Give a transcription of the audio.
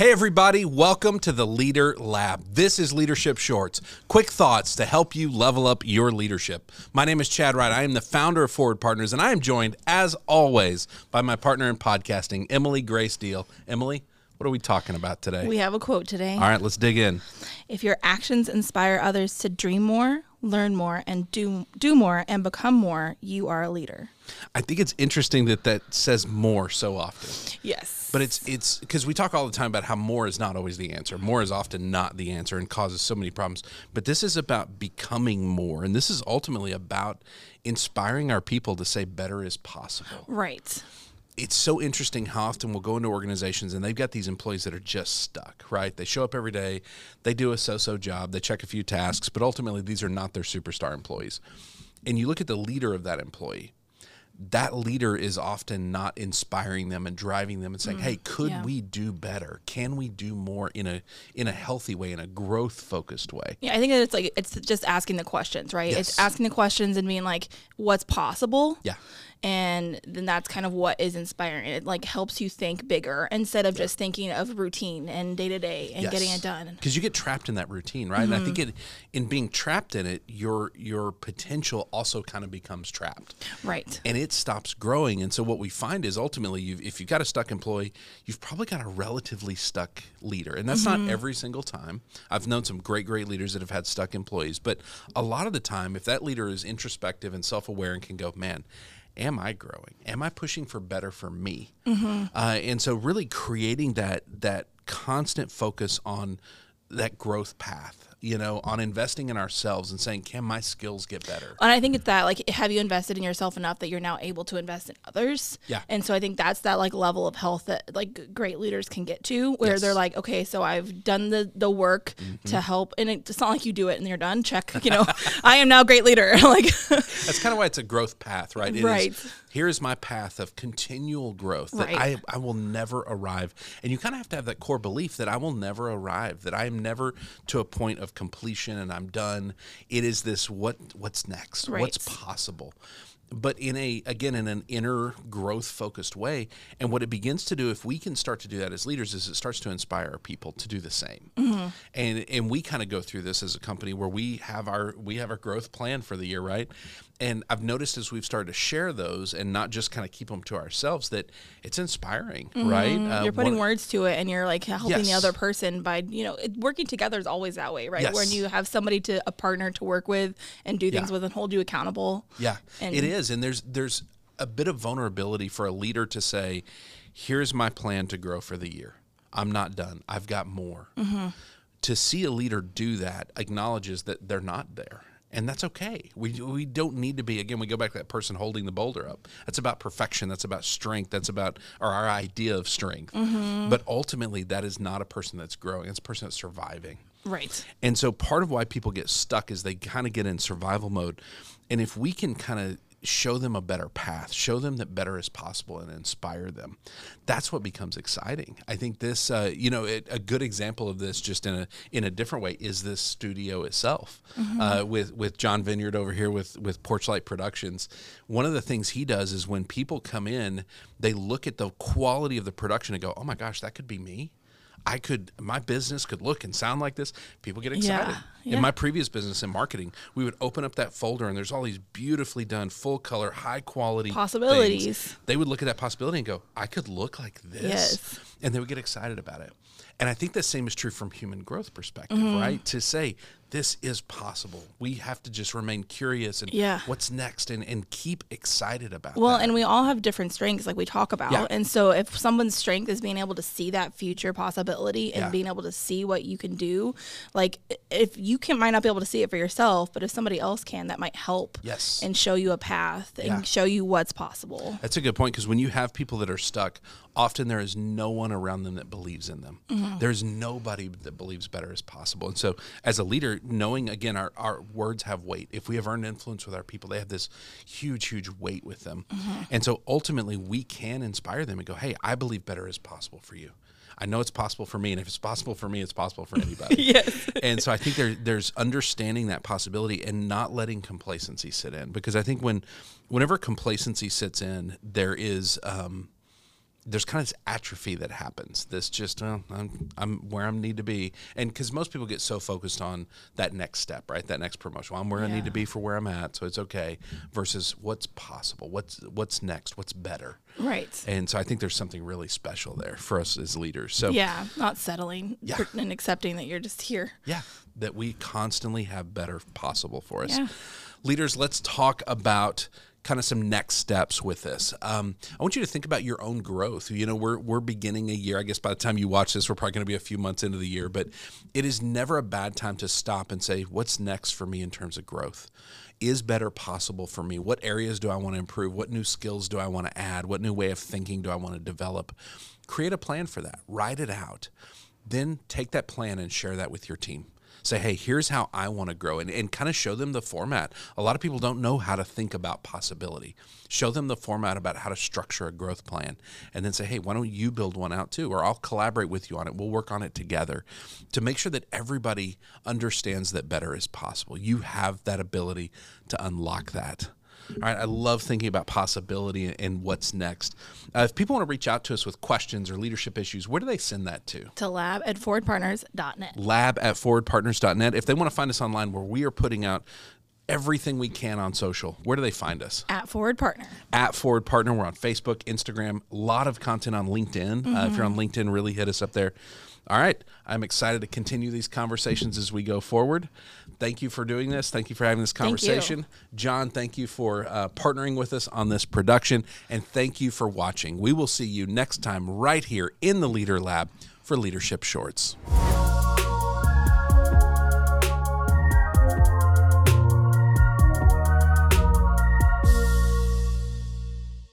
Hey, everybody, welcome to the Leader Lab. This is Leadership Shorts, quick thoughts to help you level up your leadership. My name is Chad Wright. I am the founder of Forward Partners, and I am joined, as always, by my partner in podcasting, Emily Grace Deal. Emily, what are we talking about today? We have a quote today. All right, let's dig in. If your actions inspire others to dream more, learn more, and do do more and become more, you are a leader. I think it's interesting that that says more so often. Yes. But it's it's because we talk all the time about how more is not always the answer. More is often not the answer and causes so many problems. But this is about becoming more, and this is ultimately about inspiring our people to say better is possible. right. It's so interesting how often we'll go into organizations and they've got these employees that are just stuck, right? They show up every day, they do a so-so job, they check a few tasks, but ultimately these are not their superstar employees. And you look at the leader of that employee, that leader is often not inspiring them and driving them and saying, mm. "Hey, could yeah. we do better? Can we do more in a in a healthy way, in a growth focused way?" Yeah, I think that it's like it's just asking the questions, right? Yes. It's asking the questions and being like, what's possible? Yeah. And then that's kind of what is inspiring. It like helps you think bigger instead of just thinking of routine and day to day and getting it done. Because you get trapped in that routine, right? And I think mm-hmm. it, in being trapped in it, your your potential also kind of becomes trapped, Right. and it stops growing. And so what we find is ultimately, you've, if you've got a stuck employee, you've probably got a relatively stuck leader, and that's not mm-hmm. every single time. I've known some great great leaders that have had stuck employees, but a lot of the time, if that leader is introspective and self aware and can go, man. Am I growing? Am I pushing for better for me? Uh, and so, really creating that that constant focus on that growth path, you know, on investing in ourselves and saying, can my skills get better? And I think it's that like have you invested in yourself enough that you're now able to invest in others? Yeah. And so I think that's that like level of health that like great leaders can get to where Yes. they're like, okay, so I've done the the work Mm-hmm. to help and it's not like you do it and you're done. Check, you know, I am now a great leader. like That's kind of why it's a growth path, right? It is, Right. Here is my path of continual growth that Right. I, I will never arrive. And you kind of have to have that core belief that I will never arrive, that I am never to a point of completion and I'm done. It is this what what's next? What's possible? But in a again in an inner growth focused way, and what it begins to do, if we can start to do that as leaders, is it starts to inspire people to do the same. Mm-hmm. And and we kind of go through this as a company where we have our we have our growth plan for the year, right? And I've noticed as we've started to share those and not just kind of keep them to ourselves that it's inspiring, right? Uh, you're putting words to it and you're like helping the other person by, you know, it, working together is always that way, right? Yes. When you have somebody to a partner to work with and do things Yeah. with and hold you accountable. Yeah, And- it is, and there's there's a bit of vulnerability for a leader to say, "Here's my plan to grow for the year. I'm not done. I've got more." Mm-hmm. To see a leader do that acknowledges that they're not there. And that's okay. We, we don't need to be, again, we go back to that person holding the boulder up. That's about perfection. That's about strength. That's about or our idea of strength. Mm-hmm. But ultimately, that is not a person that's growing. It's a person that's surviving. Right. And so part of why people get stuck is they kind of get in survival mode. And if we can kind of show them a better path, show them that better is possible and inspire them, that's what becomes exciting. I think this, uh, you know, it, a good example of this just in a, in a different way is this studio itself uh, with, with John Vineyard over here with, with Porchlight Productions. One of the things he does is when people come in, they look at the quality of the production and go, oh my gosh, that could be me. I could, my business could look and sound like this. People get excited. Yeah, In my previous business in marketing, we would open up that folder and there's all these beautifully done, full color, high quality Possibilities. things. They would look at that possibility and go, I could look like this. Yes. And they would get excited about it. And I think the same is true from human growth perspective, Mm-hmm. right? To say this is possible. We have to just remain curious and Yeah. what's next and, and keep excited about Well, that. and we all have different strengths, like we talk about. Yeah. And so, if someone's strength is being able to see that future possibility and Yeah. being able to see what you can do, like if you can might not be able to see it for yourself, but if somebody else can, that might help. Yes. And show you a path and Yeah. show you what's possible. That's a good point because when you have people that are stuck, often there is no one around them that believes in them. Mm-hmm. There's nobody that believes better is possible. And so, as a leader, knowing again, our, our words have weight. If we have earned influence with our people, they have this huge, huge weight with them. And so, ultimately, we can inspire them and go, hey, I believe better is possible for you. I know it's possible for me, and if it's possible for me, it's possible for anybody. Yes. and so I think there, there's understanding that possibility and not letting complacency sit in because I think when, whenever complacency sits in, there is um, there's kind of this atrophy that happens. This just well, I'm I'm where I need to be, and because most people get so focused on that next step, right? That next promotion. Well, I'm where I need to be for where I'm at, so it's okay. Versus what's possible, what's what's next, what's better. Right. And so I think there's something really special there for us as leaders. So Yeah, not settling Yeah. and accepting that you're just here. Yeah, that we constantly have better possible for us. Yeah. Leaders, let's talk about kind of some next steps with this. Um, I want you to think about your own growth. You know, we're we're beginning a year. I guess by the time you watch this, we're probably going to be a few months into the year, but it is never a bad time to stop and say, "What's next for me in terms of growth?" Is better possible for me? What areas do I want to improve? What new skills do I want to add? What new way of thinking do I want to develop? Create a plan for that. Write it out then take that plan and share that with your team say hey here's how i want to grow and, and kind of show them the format. A lot of people don't know how to think about possibility. Show them the format about how to structure a growth plan and then say hey why don't you build one out too or i'll collaborate with you on it. We'll work on it together to make sure that everybody understands that better is possible. You have that ability to unlock that all right, I love thinking about possibility and what's next. Uh, if people want to reach out to us with questions or leadership issues, where do they send that to? To lab at forwardpartners.net. lab at forwardpartners.net. If they want to find us online where we are putting out everything we can on social, where do they find us? At Forward Partner. At Forward Partner. We're on Facebook, Instagram, a lot of content on LinkedIn. Uh, if you're on LinkedIn, really hit us up there. All right. I'm excited to continue these conversations as we go forward. Thank you for doing this. Thank you for having this Thank conversation. John, thank you for uh, partnering with us on this production. And thank you for watching. We will see you next time right here in the Leader Lab for Leadership Shorts.